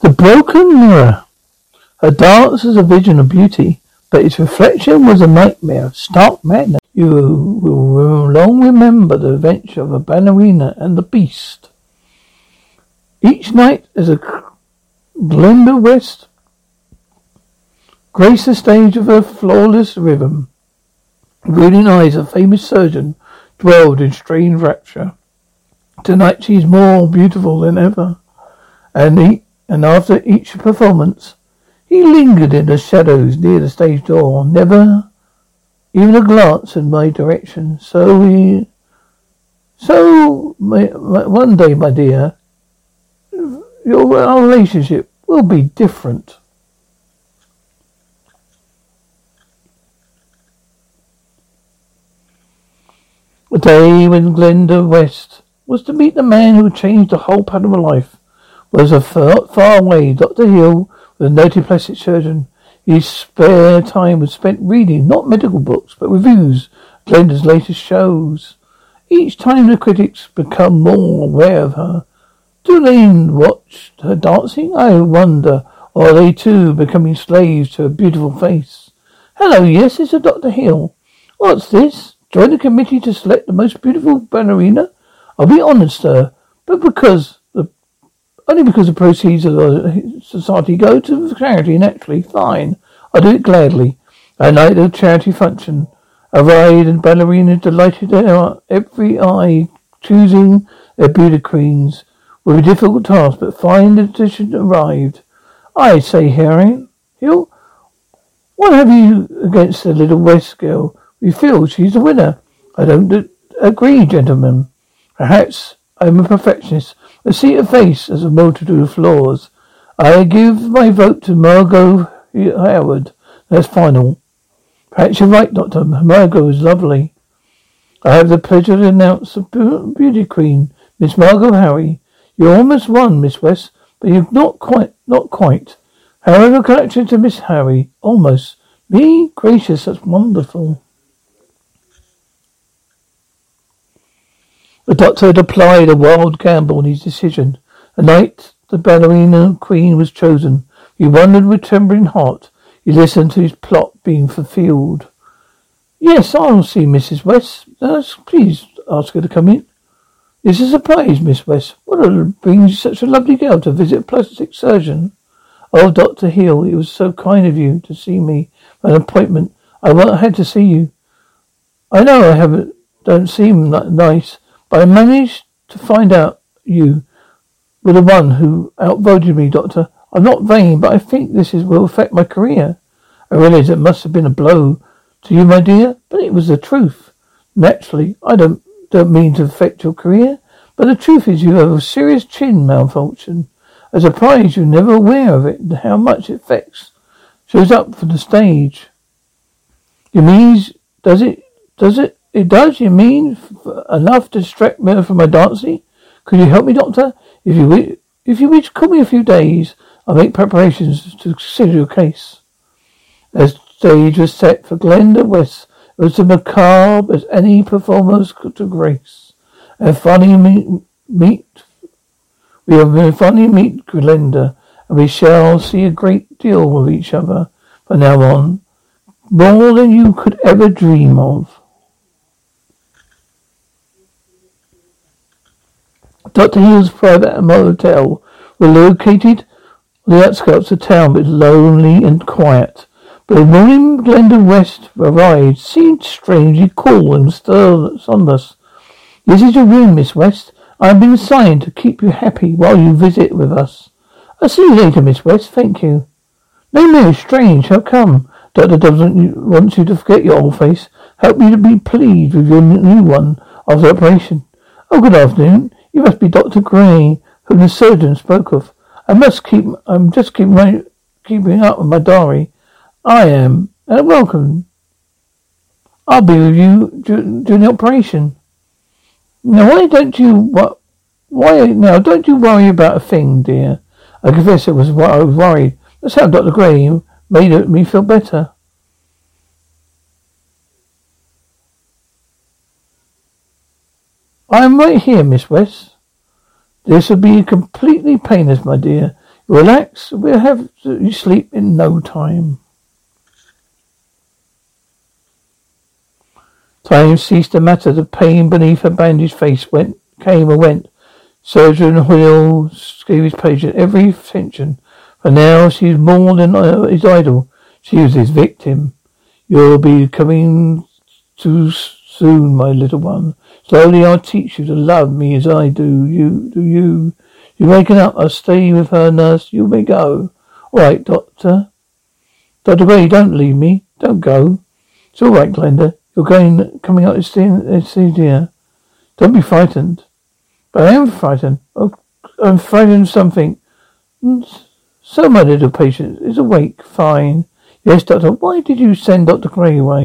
The broken mirror. Her dance is a vision of beauty, but its reflection was a nightmare stark madness. You will long remember the adventure of a ballerina and the beast. Each night as a Glenda West graced the stage of her flawless rhythm. Brooding eyes of famous surgeon dwelled in strange rapture. Tonight she's more beautiful than ever. And he, and after each performance, he lingered in the shadows near the stage door, never even a glance in my direction. So we, so my, my, one day, my dear, your our relationship will be different. A day when Glenda West was to meet the man who changed the whole pattern of her life. Was a far, far away. Dr. Hill was a noted plastic surgeon. His spare time was spent reading not medical books, but reviews of Glenda's latest shows. Each time the critics become more aware of her. Do they watch her dancing? I wonder. Are they too becoming slaves to her beautiful face? Hello, yes, it's a Dr. Hill. What's this? Join the committee to select the most beautiful ballerina? I'll be honoured, sir, but because only because the proceeds of the society go to the charity, naturally, fine. I'll do it gladly. At night of charity function, a ride and ballerina delighted every eye, choosing their beauty queens. With a difficult task, but fine the decision arrived. I say, Harry, Hill, what have you against the little West girl? We feel she's a winner. I don't agree, gentlemen. Perhaps I am a perfectionist. I see a face as a multitude of flaws. I give my vote to Margot Howard. That's final. Perhaps you're right, Doctor. Margot is lovely. I have the pleasure to announce the beauty queen, Miss Margot Harry. You almost won, Miss West, but you've not quite, not quite. However, connection to Miss Harry, almost. Me? Gracious, that's wonderful. The doctor had applied a wild gamble in his decision. The night the ballerina queen was chosen, he wondered with trembling heart. He listened to his plot being fulfilled. Yes, I'll see Mrs. West. Please ask her to come in. This is a surprise, Miss West. What brings such a lovely girl to visit a plastic surgeon? Oh, Dr. Hill, it was so kind of you to see me. An appointment. I had to see you. I know I haven't, don't seem that nice, but I managed to find out you were the one who outvoted me, Doctor. I'm not vain, but I think this is, will affect my career. I realize it must have been a blow to you, my dear, but it was the truth. Naturally, I don't don't mean to affect your career, but the truth is you have a serious chin malfunction. A surprise you're never aware of it and how much it affects shows up for the stage. You mean does it does it it does, you mean? Enough to distract me from my dancing? Could you help me, Doctor? If you wish, if you wish, call me a few days. I'll make preparations to consider your case. As stage was set for Glenda West, it was as macabre as any performers could to grace. And funny meet, meet we have finally meet Glenda, and we shall see a great deal of each other from now on, more than you could ever dream of. Dr. Hill's private motel were located on the outskirts of town, but lonely and quiet. But the morning Glenda West arrived seemed strangely cool and sonless. This is your room, Miss West. I've been assigned to keep you happy while you visit with us. I'll see you later, Miss West. Thank you. No, no, strange. How come? Doctor doesn't want you to forget your old face. Help you to be pleased with your new one after the operation. Oh, good afternoon. You must be Dr. Gray, whom the surgeon spoke of. I must keep, I'm just keeping my, keeping up with my diary. I am. Uh, welcome. I'll be with you during the operation. Now, why don't you, what, why, now, don't you worry about a thing, dear. I confess it was what I was worried. That's how Dr. Gray made me feel better. I am right here, Miss West. This will be completely painless, my dear. Relax. We'll have you sleep in no time. Time ceased to matter. The pain beneath her bandaged face went, came and went. Surgeon Hoyle gave his patient every attention. For now, she she's more than uh, his idol. She was his victim. You'll be coming too soon, my little one. Slowly I'll teach you to love me as I do you. Do you? You're waking up. I'll stay with her, nurse. You may go. All right, doctor. Doctor Gray, don't leave me. Don't go. It's all right, Glenda. You're going, coming up to uh, see dear. Don't be frightened. But I am frightened. Oh, I'm frightened of something. Mm, so my little patient is awake. Fine. Yes, doctor. Why did you send Dr. Gray away?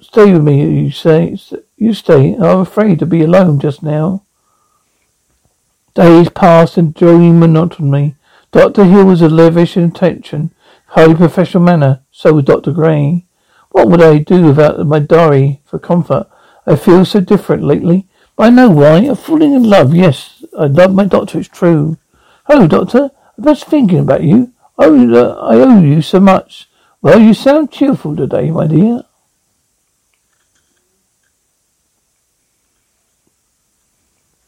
stay with me, you say. You stay. I'm afraid to be alone just now. Days passed in dreamy monotony. Dr. Hill was a lavish intention, highly professional manner. So was Dr. Gray. What would I do without my diary for comfort? I feel so different lately. I know why. I'm falling in love. Yes, I love my doctor. It's true. Hello, doctor. I was thinking about you. Owe, uh, I owe you so much. Well, you sound cheerful today, my dear.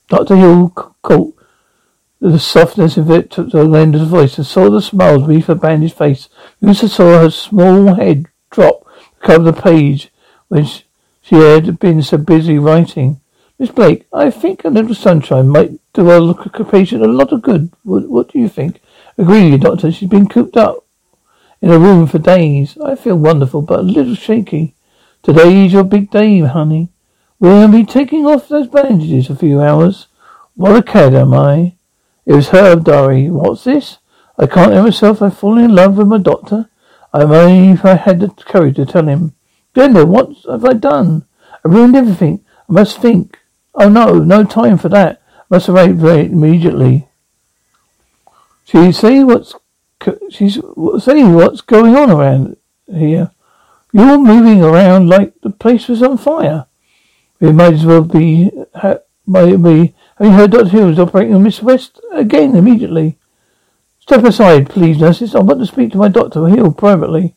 Dr. Hill caught the softness of it to Glenda's voice and saw the smiles beneath her bandaged face. He saw her small head drop to cover the page when she had been so busy writing. Miss Blake, I think a little sunshine might do our patient a lot of good. What, what do you think? Agree, Doctor. She's been cooped up in a room for days. I feel wonderful, but a little shaky. Today's your big day, honey. We'll be taking off those bandages a few hours. What a cad am I? It was her diary. What's this? I can't help myself. I've fallen in love with my doctor. I only if I had the courage to tell him. Glenda, what have I done? I ruined everything. I must think. Oh no, no time for that. I must very immediately. She say what's she's saying what's going on around here. You're moving around like the place was on fire. It might as well be, ha, might be, having heard Dr. Hill was operating on Miss West again immediately. Step aside, please, nurses. I want to speak to my Dr. Hill privately.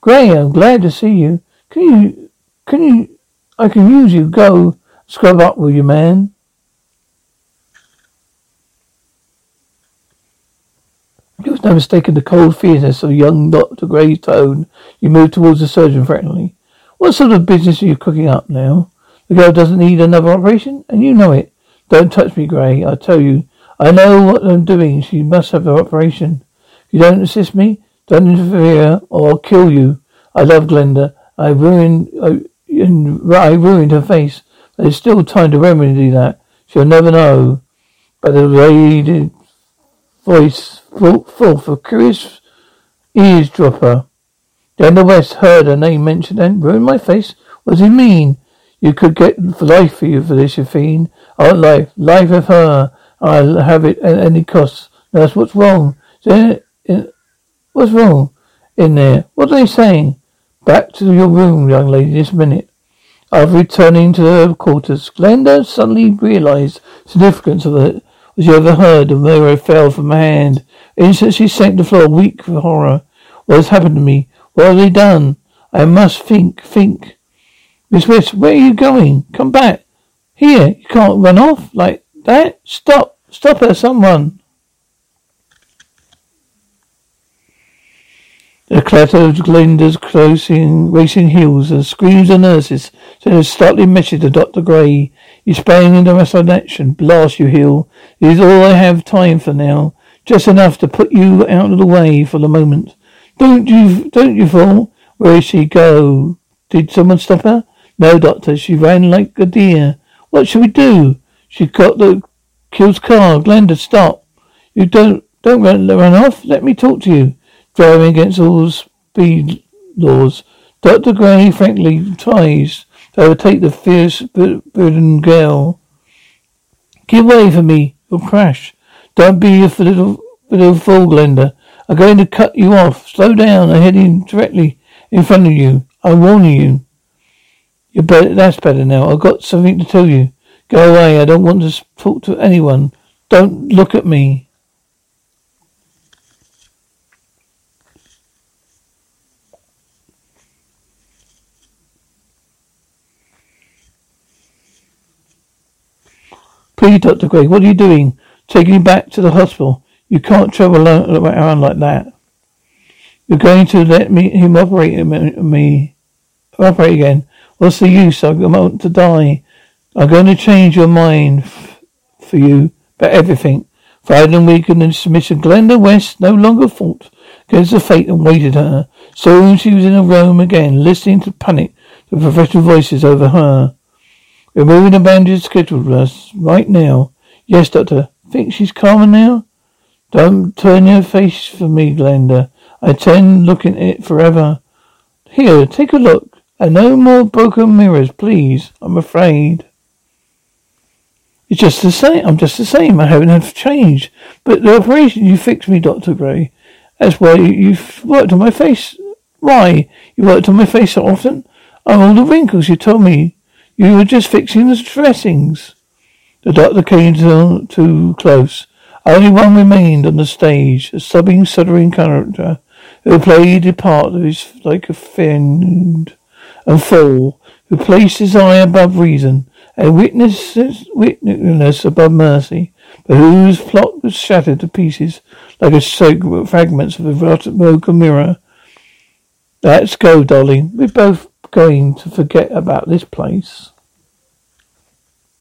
Gray, I'm glad to see you. Can you, can you, I can use you. Go Scrub up, will you, man? It was no mistaking the cold fierceness of young Dr. Gray's tone. You moved towards the surgeon threateningly. What sort of business are you cooking up now? The girl doesn't need another operation, and you know it. Don't touch me, Gray. I tell you, I know what I'm doing. She must have an operation. If you don't assist me, don't interfere, or I'll kill you. I love Glenda. I ruined, I, I ruined her face. There's still time to remedy that. She'll never know. But the lady voice forth a curious eavesdropper. Glenda West heard her name mentioned and ruined my face. What does he mean? You could get life for you for this, fiend. I life. Life of her. I'll have it at any cost. Nurse, what's wrong? what's wrong in there? What are they saying? Back to your room, young lady, this minute. After returning to her quarters, Glenda suddenly realized the significance of it. She overheard, the mirror fell from her hand. Instantly she sank to the floor, weak with horror. What has happened to me? What have they done? I must think, think. Miss West, where are you going? Come back. Here, you can't run off like that. Stop. Stop her, someone. The clatter of Glenda's closing, racing heels, and screams of nurses sent a startling message to Dr. Gray. He's sprang into massive action. Blast you. It is all I have time for now. Just enough to put you out of the way for the moment. Don't you, don't you fall? Where is she? Go. Did someone stop her? No, doctor. She ran like a deer. What should we do? She got the kill's car. Glenda, stop. You don't, don't run, run off. Let me talk to you driving against all speed laws. Dr. Gray frankly tries to overtake the fierce burdened girl. Give way for me. You'll crash. Don't be a little, little fool, Glenda. I'm going to cut you off. Slow down. I'm heading directly in front of you. I'm warning you. You're better. That's better now. I've got something to tell you. Go away. I don't want to talk to anyone. Don't look at me. Please, Dr. Gray, what are you doing? Taking me back to the hospital. You can't travel around like that. You're going to let me him operate me operate again. What's the use? I'm about to die. I'm going to change your mind f- for you about everything. Fried and weakened and submission, Glenda West no longer fought against the fate that waited her. Soon she was in a room again, listening to panic, the professional voices over her. Removing the bandages scheduled us right now. Yes, doctor. Think she's calmer now? Don't turn your face for me, Glenda. I intend looking at it forever. Here, take a look. And no more broken mirrors, please. I'm afraid. It's just the same. I'm just the same. I haven't changed. But the operation, you fixed me, Dr. Gray. That's why you've worked on my face. Why? You worked on my face so often? Oh, all the wrinkles you told me you were just fixing the dressings. The doctor came too, too close. Only one remained on the stage, a sobbing, shuddering character who played the part of his like a fiend and fool, who placed eye above reason and witness witness above mercy, but whose plot was shattered to pieces like a sacred fragments of a broken mirror. Let's go, darling. We're both going to forget about this place.